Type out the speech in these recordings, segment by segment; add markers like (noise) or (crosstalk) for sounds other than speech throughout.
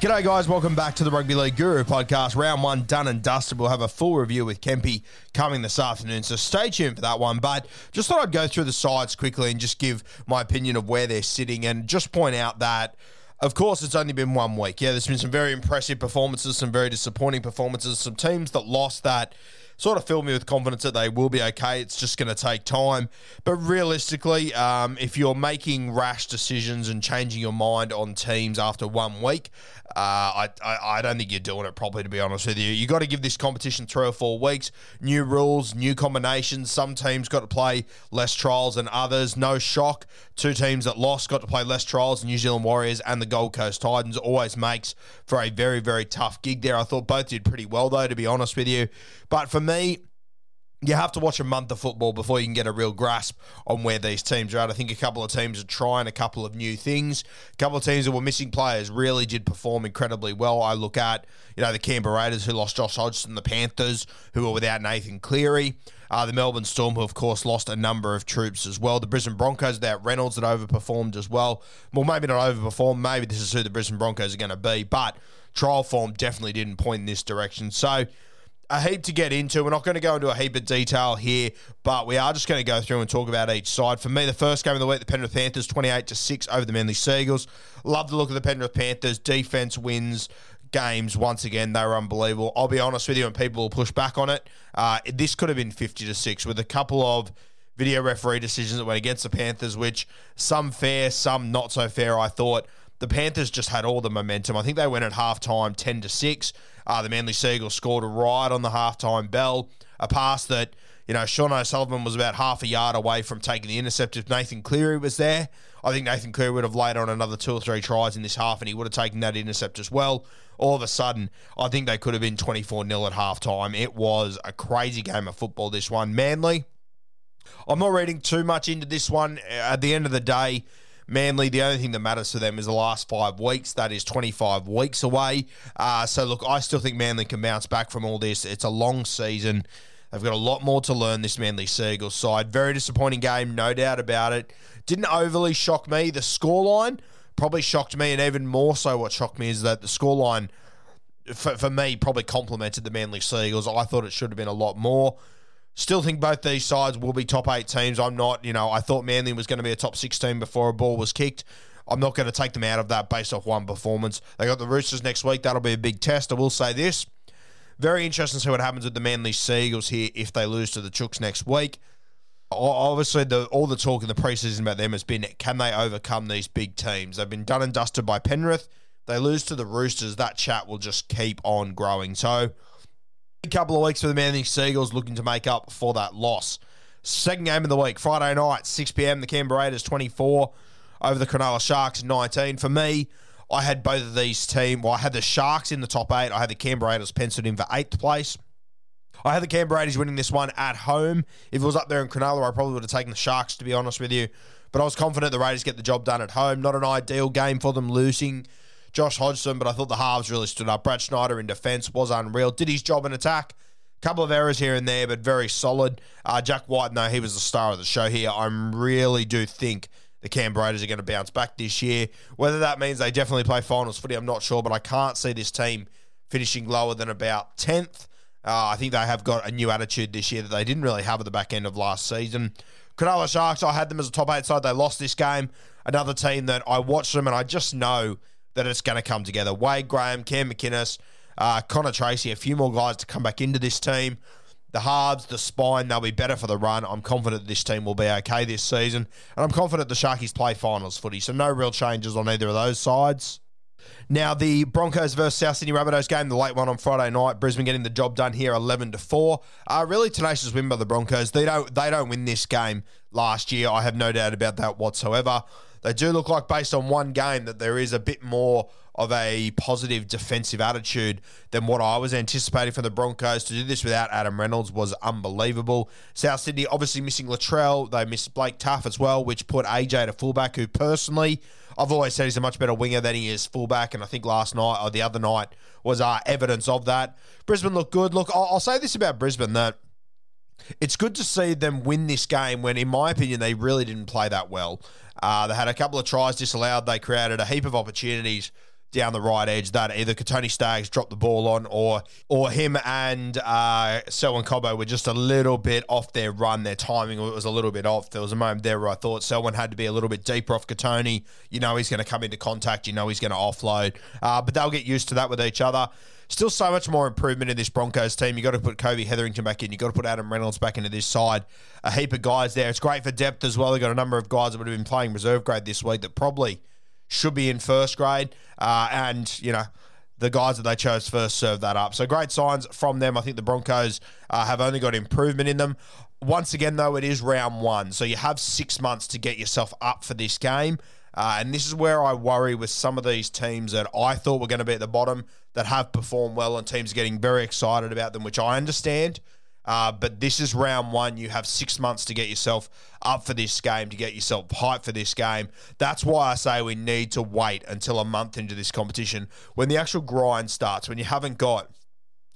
G'day, guys. Welcome back to the Rugby League Guru podcast. Round one done and dusted. We'll have a full review with Kempy coming this afternoon, so stay tuned for that one. But just thought I'd go through the sides quickly and just give my opinion of where they're sitting and just point out that. Of course, it's only been one week. Yeah, there's been some very impressive performances, some very disappointing performances, some teams that lost that sort of fill me with confidence that they will be okay. It's just going to take time. But realistically, um, if you're making rash decisions and changing your mind on teams after one week, uh, I, I, I don't think you're doing it properly, to be honest with you. You've got to give this competition three or four weeks. New rules, new combinations. Some teams got to play less trials than others. No shock. Two teams that lost got to play less trials. New Zealand Warriors and the Gold Coast Titans always makes for a very, very tough gig there. I thought both did pretty well, though, to be honest with you. But for me, you have to watch a month of football before you can get a real grasp on where these teams are at. I think a couple of teams are trying a couple of new things. A couple of teams that were missing players really did perform incredibly well. I look at, you know, the Canberra Raiders who lost Josh Hodgson, the Panthers who were without Nathan Cleary, uh, the Melbourne Storm who, of course, lost a number of troops as well. The Brisbane Broncos without Reynolds that overperformed as well. Well, maybe not overperformed. Maybe this is who the Brisbane Broncos are going to be, but trial form definitely didn't point in this direction. So, a heap to get into. We're not going to go into a heap of detail here, but we are just going to go through and talk about each side. For me, the first game of the week, the Penrith Panthers 28 to 6 over the Manly Seagulls. Love the look of the Penrith Panthers. Defense wins games once again. They were unbelievable. I'll be honest with you, and people will push back on it. Uh, this could have been 50 to 6 with a couple of video referee decisions that went against the Panthers, which some fair, some not so fair, I thought. The Panthers just had all the momentum. I think they went at halftime 10 to 6. Uh, the Manly Seagulls scored a right on the halftime bell, a pass that, you know, Sean O'Sullivan was about half a yard away from taking the intercept. If Nathan Cleary was there, I think Nathan Cleary would have laid on another two or three tries in this half and he would have taken that intercept as well. All of a sudden, I think they could have been 24 0 at halftime. It was a crazy game of football, this one. Manly, I'm not reading too much into this one. At the end of the day, Manly, the only thing that matters to them is the last five weeks. That is 25 weeks away. Uh, so, look, I still think Manly can bounce back from all this. It's a long season. They've got a lot more to learn, this Manly Seagulls side. Very disappointing game, no doubt about it. Didn't overly shock me. The scoreline probably shocked me, and even more so, what shocked me is that the scoreline, for, for me, probably complemented the Manly Seagulls. I thought it should have been a lot more. Still think both these sides will be top eight teams. I'm not, you know, I thought Manly was going to be a top six team before a ball was kicked. I'm not going to take them out of that based off one performance. They got the Roosters next week. That'll be a big test. I will say this. Very interesting to see what happens with the Manly Seagulls here if they lose to the Chooks next week. Obviously, the, all the talk in the preseason about them has been can they overcome these big teams? They've been done and dusted by Penrith. They lose to the Roosters. That chat will just keep on growing. So, a couple of weeks for the Manly Seagulls looking to make up for that loss. Second game of the week, Friday night, 6 p.m. The Canberra Raiders 24 over the Cronulla Sharks 19. For me, I had both of these teams. Well, I had the Sharks in the top eight. I had the Canberra Raiders penciled in for eighth place. I had the Canberra Raiders winning this one at home. If it was up there in Cronulla, I probably would have taken the Sharks, to be honest with you. But I was confident the Raiders get the job done at home. Not an ideal game for them losing Josh Hodgson, but I thought the halves really stood up. Brad Schneider in defence was unreal. Did his job in attack. Couple of errors here and there, but very solid. Uh, Jack Wighton, no, he was the star of the show here. I really do think the Canberra Raiders are going to bounce back this year. Whether that means they definitely play finals footy, I'm not sure, but I can't see this team finishing lower than about 10th. Uh, I think they have got a new attitude this year that they didn't really have at the back end of last season. Cronulla Sharks, I had them as a top eight side. They lost this game. Another team that I watched them and I just know that it's going to come together. Wade Graham, Cam McInnes, uh, Connor Tracey, a few more guys to come back into this team. The halves, the spine, they'll be better for the run. I'm confident this team will be okay this season. And I'm confident the Sharkies play finals footy. So no real changes on either of those sides. Now the Broncos versus South Sydney Rabbitohs game, the late one on Friday night. Brisbane getting the job done here, eleven to four. Uh, really tenacious win by the Broncos. They don't they don't win this game last year. I have no doubt about that whatsoever. They do look like, based on one game, that there is a bit more of a positive defensive attitude than what I was anticipating from the Broncos. To do this without Adam Reynolds was unbelievable. South Sydney obviously missing Latrell. They missed Blake Taaffe as well, which put AJ to fullback, who personally I've always said he's a much better winger than he is fullback, and I think last night or the other night was uh, evidence of that. Brisbane looked good. Look, I'll, I'll say this about Brisbane that it's good to see them win this game when, in my opinion, they really didn't play that well. Uh, they had a couple of tries disallowed. They created a heap of opportunities down the right edge that either Kotoni Staggs dropped the ball on or or him and uh, Selwyn Cobbo were just a little bit off their run. Their timing was a little bit off. There was a moment there where I thought Selwyn had to be a little bit deeper off Kotoni. You know he's going to come into contact. You know he's going to offload. Uh, but they'll get used to that with each other. Still so much more improvement in this Broncos team. You've got to put Kobe Hetherington back in. You've got to put Adam Reynolds back into this side. A heap of guys there. It's great for depth as well. They've got a number of guys that would have been playing reserve grade this week that probably – should be in first grade. Uh, and, you know, the guys that they chose first served that up. So great signs from them. I think the Broncos uh, have only got improvement in them. Once again, though, it is round one. So you have six months to get yourself up for this game. Uh, and this is where I worry with some of these teams that I thought were going to be at the bottom that have performed well and teams getting very excited about them, which I understand. Uh, but this is round one. You have six months to get yourself up for this game, to get yourself hyped for this game. That's why I say we need to wait until a month into this competition when the actual grind starts, when you haven't got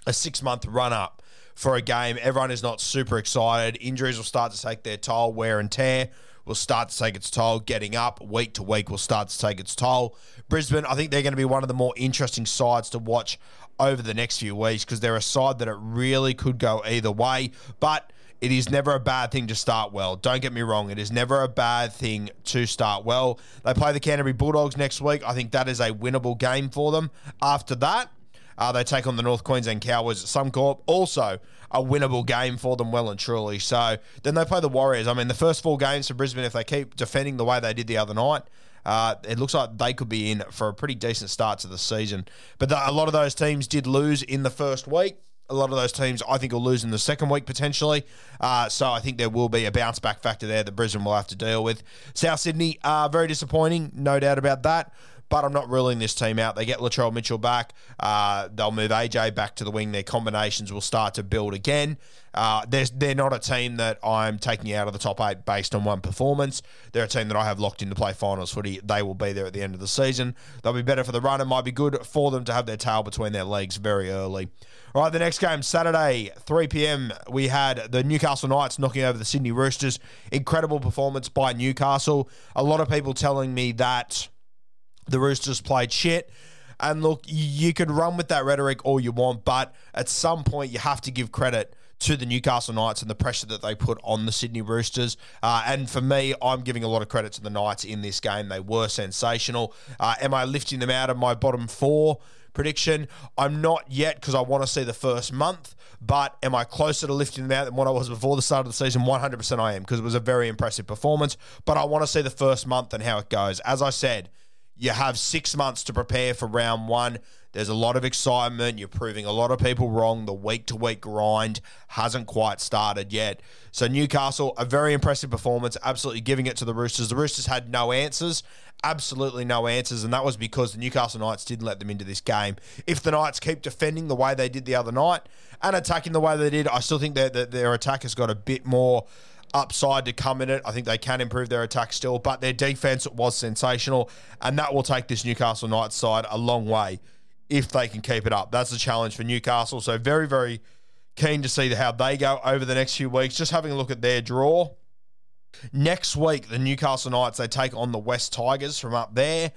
a six month run up for a game. Everyone is not super excited. Injuries will start to take their toll, wear and tear will start to take its toll. Getting up week to week will start to take its toll. Brisbane, I think they're going to be one of the more interesting sides to watch over the next few weeks because they're a side that it really could go either way. But it is never a bad thing to start well. Don't get me wrong. It is never a bad thing to start well. They play the Canterbury Bulldogs next week. I think that is a winnable game for them. After that, uh, they take on the North Queensland Cowboys at Suncorp. Also, a winnable game for them, well and truly. So then they play the Warriors. I mean, the first four games for Brisbane, if they keep defending the way they did the other night, uh, it looks like they could be in for a pretty decent start to the season. But the, a lot of those teams did lose in the first week. A lot of those teams, I think, will lose in the second week potentially. Uh, so I think there will be a bounce back factor there that Brisbane will have to deal with. South Sydney, uh, very disappointing, no doubt about that but I'm not ruling this team out. They get Latrell Mitchell back. Uh, they'll move AJ back to the wing. Their combinations will start to build again. Uh, they're, they're not a team that I'm taking out of the top eight based on one performance. They're a team that I have locked in to play finals footy. They will be there at the end of the season. They'll be better for the run. It might be good for them to have their tail between their legs very early. All right, the next game, Saturday, 3 p.m., we had the Newcastle Knights knocking over the Sydney Roosters. Incredible performance by Newcastle. A lot of people telling me that the Roosters played shit. And look, you can run with that rhetoric all you want, but at some point you have to give credit to the Newcastle Knights and the pressure that they put on the Sydney Roosters. Uh, and for me, I'm giving a lot of credit to the Knights in this game. They were sensational. Uh, am I lifting them out of my bottom four? prediction. I'm not yet because I want to see the first month, but am I closer to lifting them out than what I was before the start of the season? 100% I am because it was a very impressive performance, but I want to see the first month and how it goes. As I said, You have six months to prepare for round one. There's a lot of excitement. You're proving a lot of people wrong. The week to week grind hasn't quite started yet. So, Newcastle, a very impressive performance, absolutely giving it to the Roosters. The Roosters had no answers, absolutely no answers, and that was because the Newcastle Knights didn't let them into this game. If the Knights keep defending the way they did the other night and attacking the way they did, I still think that their, attack has got a bit more upside to come in it. I think they can improve their attack still, but their defense was sensational, and that will take this Newcastle Knights side a long way if they can keep it up. That's the challenge for Newcastle. So very, very keen to see how they go over the next few weeks. Just having a look at their draw. Next week, the Newcastle Knights they take on the West Tigers from up there.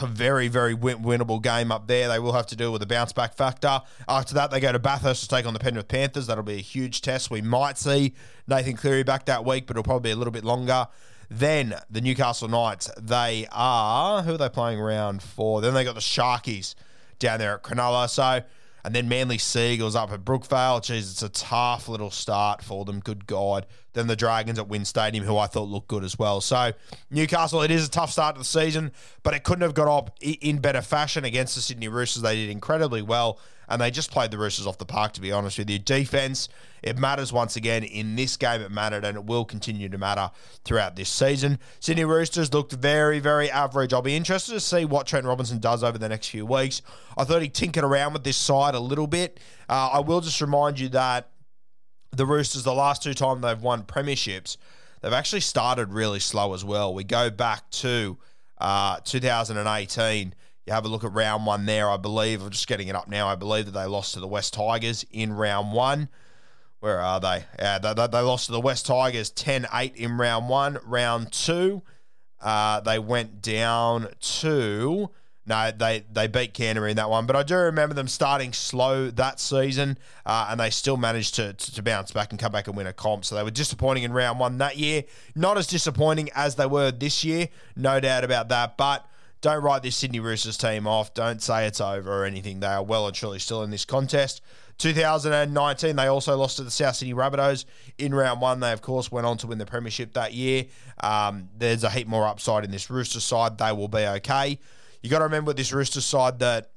A very, very win- winnable game up there. They will have to deal with the bounce back factor. After that, they go to Bathurst to take on the Penrith Panthers. That'll be a huge test. We might see Nathan Cleary back that week, but it'll probably be a little bit longer. Then the Newcastle Knights, they are who are they playing round four? Then they got the Sharkies down there at Cronulla. So, and then Manly Seagulls up at Brookvale. Jeez, it's a tough little start for them. Good God. Then the Dragons at WIN Stadium, who I thought looked good as well. So, Newcastle, it is a tough start to the season, but it couldn't have got up in better fashion against the Sydney Roosters. They did incredibly well and they just played the Roosters off the park, to be honest with you. Defense, it matters once again. In this game, it mattered, and it will continue to matter throughout this season. Sydney Roosters looked very, very average. I'll be interested to see what Trent Robinson does over the next few weeks. I thought he tinkered around with this side a little bit. Uh, I will just remind you that the Roosters, the last two times they've won premierships, they've actually started really slow as well. We go back to uh, 2018 you have a look at round one there, I believe. I'm just getting it up now. I believe that they lost to the West Tigers in round one. Where are they? Yeah, they, they lost to the West Tigers 10 8 in round one. Round two, uh, they went down to. No, they, they beat Canterbury in that one, but I do remember them starting slow that season, uh, and they still managed to, to, to bounce back and come back and win a comp. So they were disappointing in round one that year. Not as disappointing as they were this year, no doubt about that. But don't write this Sydney Roosters team off. Don't say it's over or anything. They are well and truly still in this contest. 2019, they also lost to the South Sydney Rabbitohs in round one. They, of course, went on to win the Premiership that year. Um, there's a heap more upside in this Rooster side. They will be okay. You got to remember this Rooster side that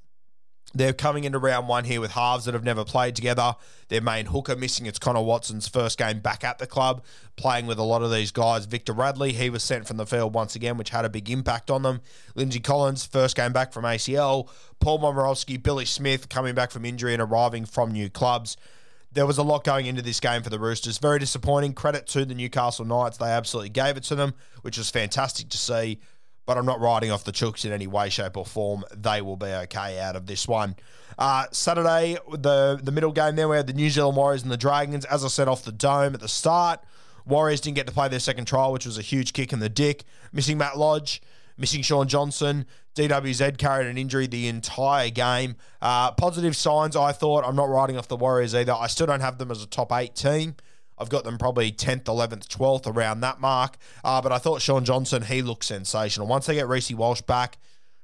they're coming into round one here with halves that have never played together. Their main hooker missing. It's Connor Watson's first game back at the club, playing with a lot of these guys. Victor Radley, he was sent from the field once again, which had a big impact on them. Lindsay Collins, first game back from ACL. Paul Momirovski, Billy Smith coming back from injury and arriving from new clubs. There was a lot going into this game for the Roosters. Very disappointing. Credit to the Newcastle Knights. They absolutely gave it to them, which was fantastic to see but I'm not riding off the Chooks in any way, shape, or form. They will be okay out of this one. Uh, Saturday, the the middle game there, we had the New Zealand Warriors and the Dragons. As I said off the dome at the start, Warriors didn't get to play their second trial, which was a huge kick in the dick. Missing Matt Lodge, missing Shaun Johnson. DWZ carried an injury the entire game. Uh, positive signs, I thought. I'm not riding off the Warriors either. I still don't have them as a top eight team. I've got them probably 10th, 11th, 12th around that mark. Uh, but I thought Shaun Johnson, he looks sensational. Once they get Reece Walsh back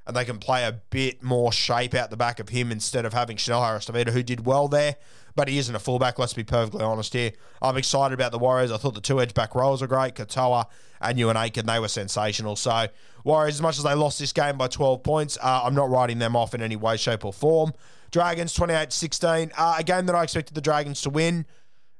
and they can play a bit more shape out the back of him instead of having Chanel Harris Tavita, who did well there, but he isn't a fullback, let's be perfectly honest here. I'm excited about the Warriors. I thought the two edge back rows were great. Katoa and Euan Aitken, they were sensational. So, Warriors, as much as they lost this game by 12 points, uh, I'm not writing them off in any way, shape, or form. Dragons 28 16, uh, a game that I expected the Dragons to win.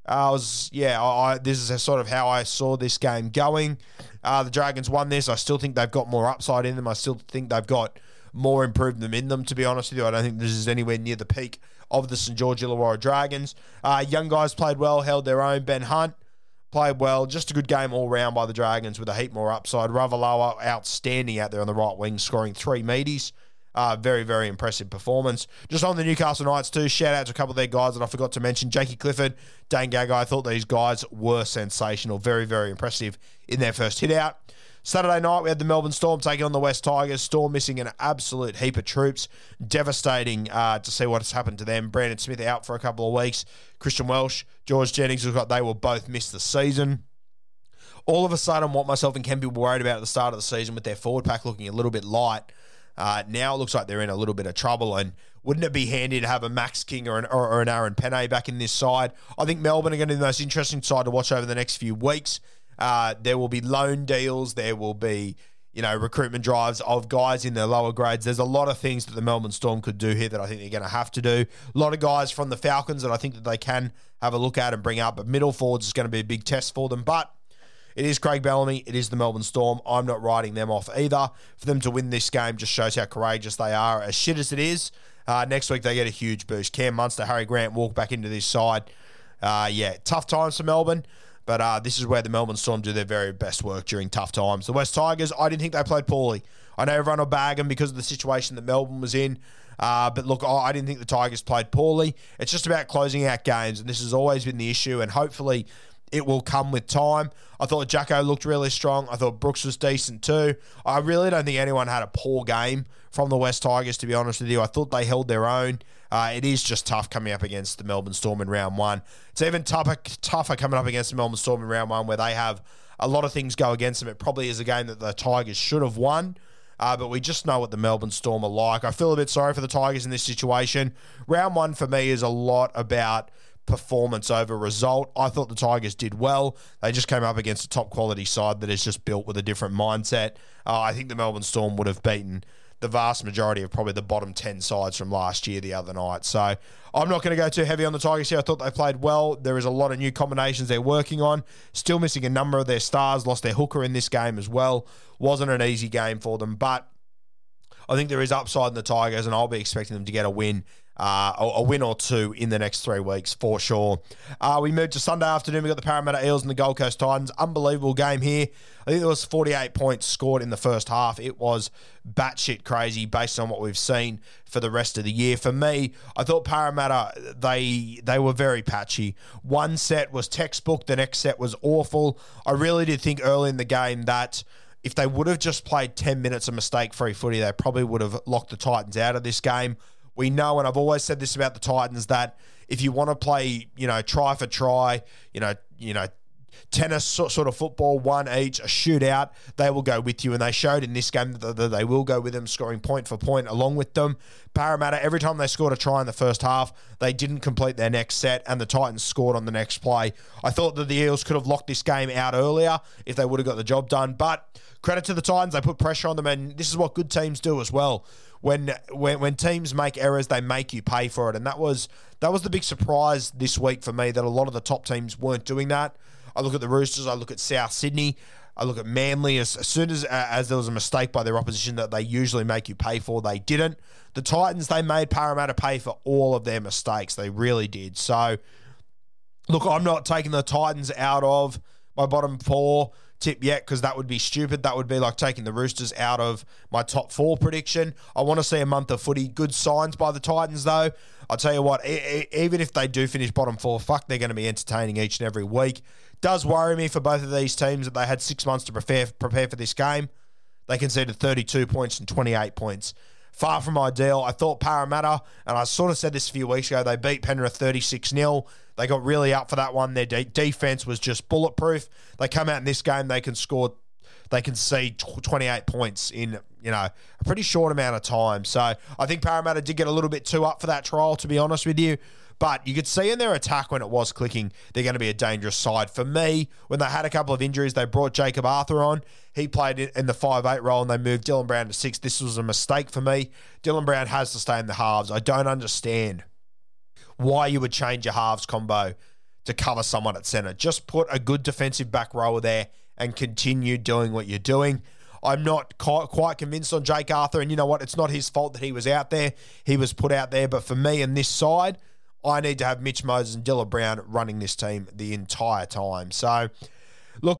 I was, yeah, I, this is sort of how I saw this game going. Uh, the Dragons won this. I still think they've got more upside in them. I still think they've got more improvement in them, to be honest with you. I don't think this is anywhere near the peak of the St. George Illawarra Dragons. Uh, young guys played well, held their own. Ben Hunt played well. Just a good game all round by the Dragons with a heap more upside. Ravalawa outstanding out there on the right wing, scoring three meaties. Uh, very, very impressive performance. Just on the Newcastle Knights, too, shout out to a couple of their guys that I forgot to mention. Jakey Clifford, Dane Gagai. I thought these guys were sensational. Very, very impressive in their first hit out. Saturday night, we had the Melbourne Storm taking on the West Tigers. Storm missing an absolute heap of troops. Devastating uh, to see what's happened to them. Brandon Smith out for a couple of weeks. Christian Welch, George Jennings, they will both miss the season. All of a sudden, what myself and Ken were worried about at the start of the season with their forward pack looking a little bit light uh, now it looks like they're in a little bit of trouble. And wouldn't it be handy to have a Max King or an, or, or an Aaron Pene back in this side? I think Melbourne are going to be the most interesting side to watch over the next few weeks. Uh, there will be loan deals. There will be you know, recruitment drives of guys in their lower grades. There's a lot of things that the Melbourne Storm could do here that I think they're going to have to do. A lot of guys from the Falcons that I think that they can have a look at and bring up, but middle forwards is going to be a big test for them. But it is Craig Bellamy. It is the Melbourne Storm. I'm not writing them off either. For them to win this game just shows how courageous they are. As shit as it is, uh, next week they get a huge boost. Cam Munster, Harry Grant walk back into this side. Uh, yeah, tough times for Melbourne. But uh, this is where the Melbourne Storm do their very best work during tough times. The West Tigers, I didn't think they played poorly. I know everyone will bag them because of the situation that Melbourne was in. Uh, but look, I didn't think the Tigers played poorly. It's just about closing out games, and this has always been the issue. And hopefully, it will come with time. I thought Jacko looked really strong. I thought Brooks was decent too. I really don't think anyone had a poor game from the West Tigers, to be honest with you. I thought they held their own. Uh, it is just tough coming up against the Melbourne Storm in round one. It's even tougher, tougher coming up against the Melbourne Storm in round one, where they have a lot of things go against them. It probably is a game that the Tigers should have won. Uh, but we just know what the Melbourne Storm are like. I feel a bit sorry for the Tigers in this situation. Round one for me is a lot about performance over result. I thought the Tigers did well. They just came up against a top quality side that is just built with a different mindset. Uh, I think the Melbourne Storm would have beaten the vast majority of probably the bottom 10 sides from last year the other night. So I'm not going to go too heavy on the Tigers here. I thought they played well. There is a lot of new combinations they're working on. Still missing a number of their stars. Lost their hooker in this game as well. Wasn't an easy game for them, but I think there is upside in the Tigers, and I'll be expecting them to get a win uh, a, win or two in the next three weeks for sure. Uh, we moved to Sunday afternoon. We got the Parramatta Eels and the Gold Coast Titans. Unbelievable game here. I think there was 48 points scored in the first half. It was batshit crazy based on what we've seen for the rest of the year. For me, I thought Parramatta they they were very patchy. One set was textbook. The next set was awful. I really did think early in the game that if they would have just played 10 minutes of mistake free footy, they probably would have locked the Titans out of this game. We know, and I've always said this about the Titans, that if you want to play, you know, try for try, you know, you know, tennis sort of football, one each, a shootout, they will go with you. And they showed in this game that they will go with them, scoring point for point along with them. Parramatta, every time they scored a try in the first half, they didn't complete their next set, and the Titans scored on the next play. I thought that the Eels could have locked this game out earlier if they would have got the job done. But credit to the Titans, they put pressure on them, and this is what good teams do as well when when when teams make errors, they make you pay for it, and that was that was the big surprise this week for me that a lot of the top teams weren't doing that. I look at the Roosters, I look at South Sydney, I look at Manly. As, as soon as as there was a mistake by their opposition that they usually make you pay for, they didn't. The Titans they made Parramatta pay for all of their mistakes. They really did. So, look, I'm not taking the Titans out of my bottom four tip yet because that would be stupid. That would be like taking the Roosters out of my top four prediction. I want to see a month of footy. Good signs by the Titans, though. I'll tell you what, even if they do finish bottom four, fuck, they're going to be entertaining each and every week. Does worry me for both of these teams that they had six months to prepare prepare for this game. They conceded 32 points and 28 points far from ideal. I thought Parramatta, and I sort of said this a few weeks ago, they beat Penrith 36 0. They got really up for that one. Their de- defense was just bulletproof. They come out in this game, they can score, they can see 28 points in, you know, a pretty short amount of time. So I think Parramatta did get a little bit too up for that trial, to be honest with you. But you could see in their attack when it was clicking, they're going to be a dangerous side. For me, when they had a couple of injuries, they brought Jakob Arthur on. He played in the 5'8 role and they moved Dylan Brown to 6. This was a mistake for me. Dylan Brown has to stay in the halves. I don't understand why you would change your halves combo to cover someone at centre. Just put a good defensive back rower there and continue doing what you're doing. I'm not quite convinced on Jake Arthur, and you know what? It's not his fault that he was out there. He was put out there, but for me and this side, I need to have Mitch Moses and Dylan Brown running this team the entire time. So, look.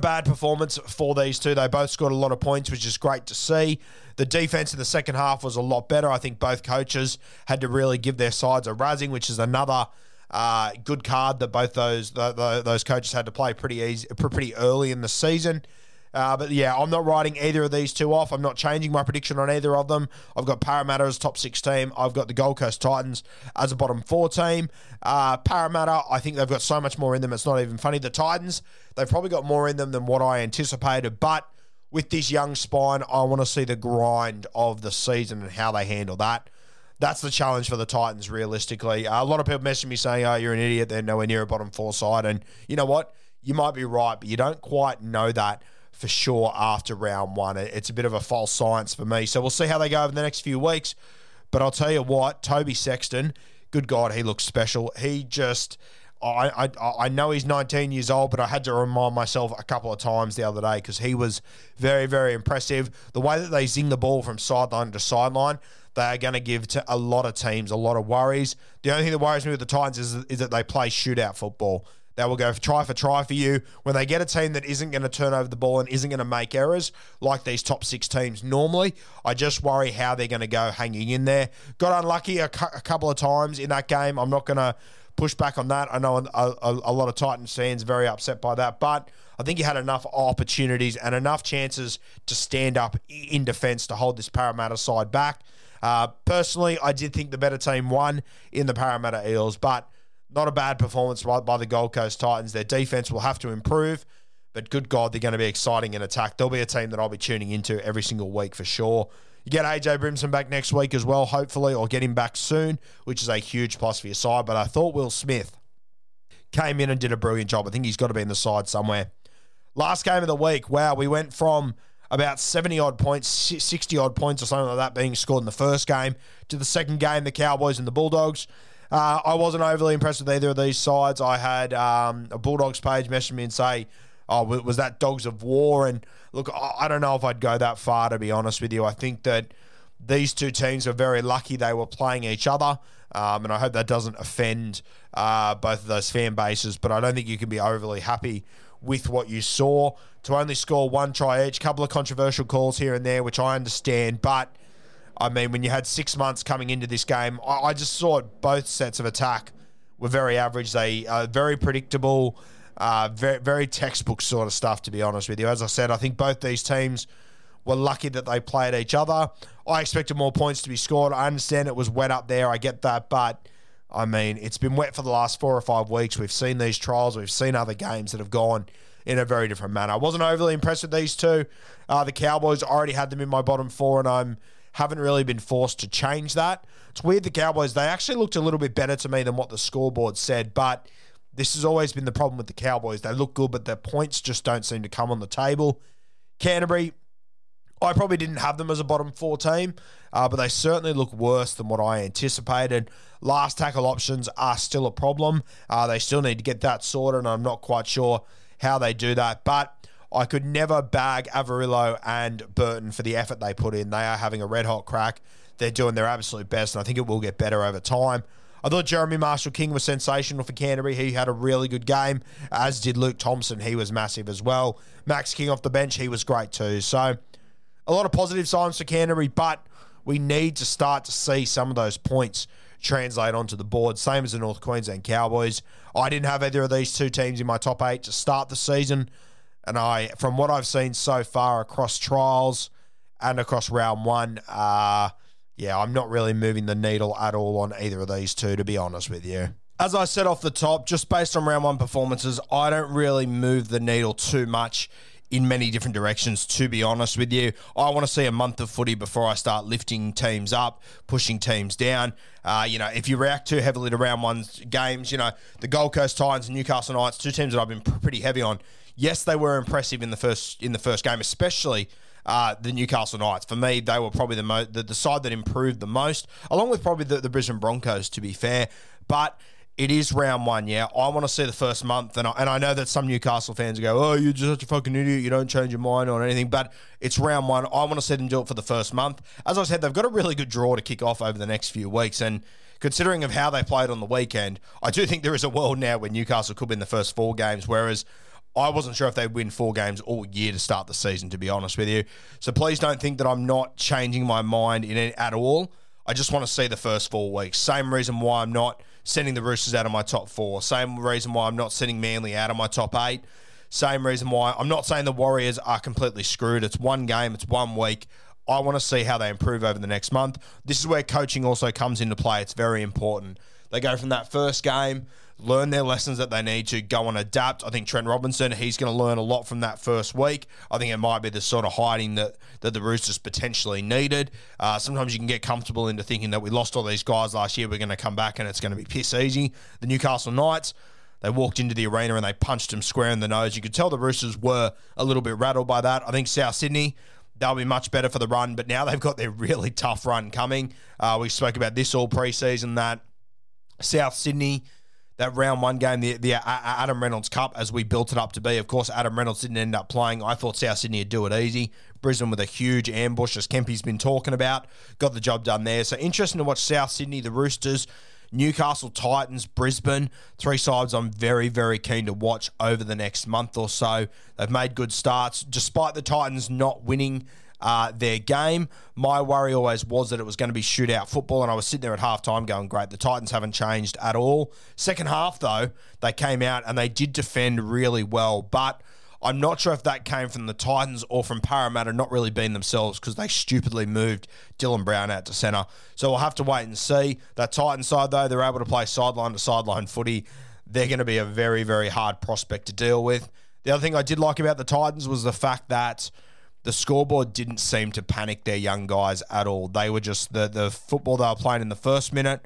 Bad performance for these two. They both scored a lot of points, which is great to see. The defense in the second half was a lot better. I think both coaches had to really give their sides a razzing, which is another Uh, good card that both those the, the, those coaches had to play pretty easy, pretty early in the season. Uh, but yeah, I'm not writing either of these two off. I'm not changing my prediction on either of them. I've got Parramatta as top six team. I've got the Gold Coast Titans as a bottom four team. Uh, Parramatta, I think they've got so much more in them. It's not even funny. The Titans, they've probably got more in them than what I anticipated. But with this young spine, I want to see the grind of the season and how they handle that. That's the challenge for the Titans, realistically. Uh, a lot of people messaging me saying, oh, you're an idiot. They're nowhere near a bottom four side. And you know what? You might be right, but you don't quite know that for sure after round one. It's a bit of a false science for me. So we'll see how they go over the next few weeks. But I'll tell you what, Toby Sexton, good God, he looks special. He just. I, I I know he's 19 years old, but I had to remind myself a couple of times the other day because he was very, very impressive. The way that they zing the ball from sideline to sideline, they are going to give to a lot of teams a lot of worries. The only thing that worries me with the Titans is, is that they play shootout football. They will go try for try for you. When they get a team that isn't going to turn over the ball and isn't going to make errors like these top six teams normally, I just worry how they're going to go hanging in there. Got unlucky a, cu- a couple of times in that game. I'm not going to push back on that. I know a, a, a, lot of Titans fans very upset by that, but I think you had enough opportunities and enough chances to stand up in defence to hold this Parramatta side back. Uh, personally, I did think the better team won in the Parramatta Eels, but not a bad performance by, by the Gold Coast Titans. Their defense will have to improve, but good God, they're going to be exciting in attack. They'll be a team that I'll be tuning into every single week for sure. You get AJ Brimson back next week as well, hopefully, or get him back soon, which is a huge plus for your side. But I thought Will Smith came in and did a brilliant job. I think he's got to be in the side somewhere. Last game of the week, wow, we went from about 70 odd points, 60 odd points or something like that being scored in the first game to the second game, the Cowboys and the Bulldogs. Uh, I wasn't overly impressed with either of these sides. I had um, a Bulldogs page message me and say, "Oh, was that Dogs of War?" And look, I don't know if I'd go that far to be honest with you. I think that these two teams are very lucky they were playing each other. Um, and I hope that doesn't offend uh, both of those fan bases. But I don't think you can be overly happy with what you saw. To only score one try each, couple of controversial calls here and there, which I understand. But I mean, when you had six months coming into this game, I, I just it, both sets of attack were very average. They are very predictable, uh, very, very textbook sort of stuff, to be honest with you. As I said, I think both these teams were lucky that they played each other. I expected more points to be scored. I understand it was wet up there. I get that. But, I mean, it's been wet for the last four or five weeks. We've seen these trials. We've seen other games that have gone in a very different manner. I wasn't overly impressed with these two. Uh, the Cowboys already had them in my bottom four, and I'm haven't really been forced to change that. It's weird the Cowboys, they actually looked a little bit better to me than what the scoreboard said, but this has always been the problem with the Cowboys. They look good, but their points just don't seem to come on the table. Canterbury, I probably didn't have them as a bottom four team, uh, but they certainly look worse than what I anticipated. Last tackle options are still a problem. Uh, they still need to get that sorted, and I'm not quite sure how they do that. But I could never bag Averillo and Burton for the effort they put in. They are having a red hot crack. They're doing their absolute best, and I think it will get better over time. I thought Jeremy Marshall King was sensational for Canterbury. He had a really good game, as did Luke Thompson. He was massive as well. Max King off the bench, he was great too. So, a lot of positive signs for Canterbury, but we need to start to see some of those points translate onto the board. Same as the North Queensland Cowboys. I didn't have either of these two teams in my top eight to start the season. And I, from what I've seen so far across trials and across round one, uh, yeah, I'm not really moving the needle at all on either of these two, to be honest with you. As I said off the top, just based on round one performances, I don't really move the needle too much in many different directions, to be honest with you. I want to see a month of footy before I start lifting teams up, pushing teams down. Uh, you know, if you react too heavily to round one's games, you know, the Gold Coast Titans and Newcastle Knights, two teams that I've been pretty heavy on, yes, they were impressive in the first in the first game, especially uh, the Newcastle Knights. For me, they were probably the, mo- the, the side that improved the most, along with probably the, the Brisbane Broncos, to be fair. But it is round one, yeah. I want to see the first month, and I, and I know that some Newcastle fans go, "Oh, you're just such a fucking idiot. You don't change your mind on anything." But it's round one. I want to see them do it for the first month. As I said, they've got a really good draw to kick off over the next few weeks, and considering of how they played on the weekend, I do think there is a world now where Newcastle could win the first four games, whereas I wasn't sure if they'd win four games all year to start the season, to be honest with you. So please don't think that I'm not changing my mind in at all. I just want to see the first four weeks. Same reason why I'm not sending the Roosters out of my top four. Same reason why I'm not sending Manly out of my top eight. Same reason why I'm not saying the Warriors are completely screwed. It's one game, it's one week. I want to see how they improve over the next month. This is where coaching also comes into play. It's very important. They go from that first game, learn their lessons that they need to go and adapt. I think Trent Robinson, he's going to learn a lot from that first week. I think it might be the sort of hiding that, that the Roosters potentially needed. Uh, sometimes you can get comfortable into thinking that we lost all these guys last year, we're going to come back and it's going to be piss easy. The Newcastle Knights, they walked into the arena and they punched him square in the nose. You could tell the Roosters were a little bit rattled by that. I think South Sydney, they'll be much better for the run, but now (laughs) they've got their really tough run coming. Uh, we spoke about this all preseason that South Sydney, that round one game, the, the Adam Reynolds Cup, as we built it up to be. Of course, Adam Reynolds didn't end up playing. I thought South Sydney would do it easy. Brisbane with a huge ambush, as Kempy's been talking about, got the job done there. So interesting to watch South Sydney, the Roosters. Newcastle Titans, Brisbane, three sides I'm very, very keen to watch over the next month or so. They've made good starts, despite the Titans not winning uh, their game. My worry always was that it was going to be shootout football, and I was sitting there at halftime going, great, the Titans haven't changed at all. Second half, though, they came out and they did defend really well, but. I'm not sure if that came from the Titans or from Parramatta not really being themselves because they stupidly moved Dylan Brown out to centre. So we'll have to wait and see. That Titans side, though, they're able to play sideline to sideline footy. They're going to be a very, very hard prospect to deal with. The other thing I did like about the Titans was the fact that the scoreboard didn't seem to panic their young guys at all. They were just the the football they were playing in the first minute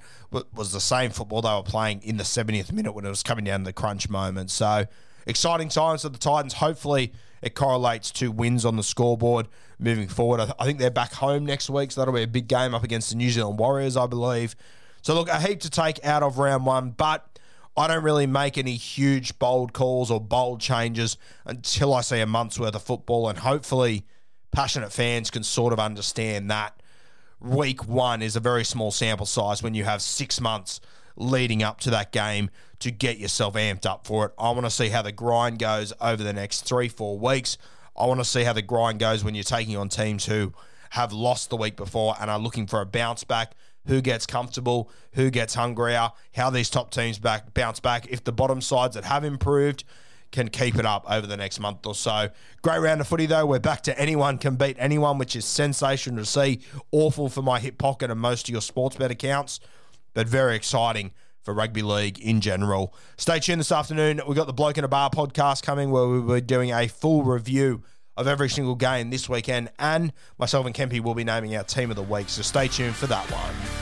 was the same football they were playing in the 70th minute when it was coming down to the crunch moment. So exciting times for the Titans. Hopefully, it correlates to wins on the scoreboard moving forward. I, th- I think they're back home next week, so that'll be a big game up against the New Zealand Warriors, I believe. So look, a heap to take out of round one, but I don't really make any huge bold calls or bold changes until I see a month's worth of football, and hopefully, passionate fans can sort of understand that week one is a very small sample size when you have six months leading up to that game to get yourself amped up for it. I want to see how the grind goes over the next three, four weeks. I want to see how the grind goes when you're taking on teams who have lost the week before and are looking for a bounce back who gets comfortable, who gets hungrier, how these top teams back bounce back. If the bottom sides that have improved can keep it up over the next month or so. Great round of footy though. We're back to anyone can beat anyone, which is sensational to see. Awful for my hip pocket and most of your sports bet accounts, but very exciting for rugby league in general. Stay tuned this afternoon. We've got the Bloke in a Bar podcast coming where we'll be doing a full review of every single game this weekend. And myself and Kempy will be naming our team of the week. So stay tuned for that one.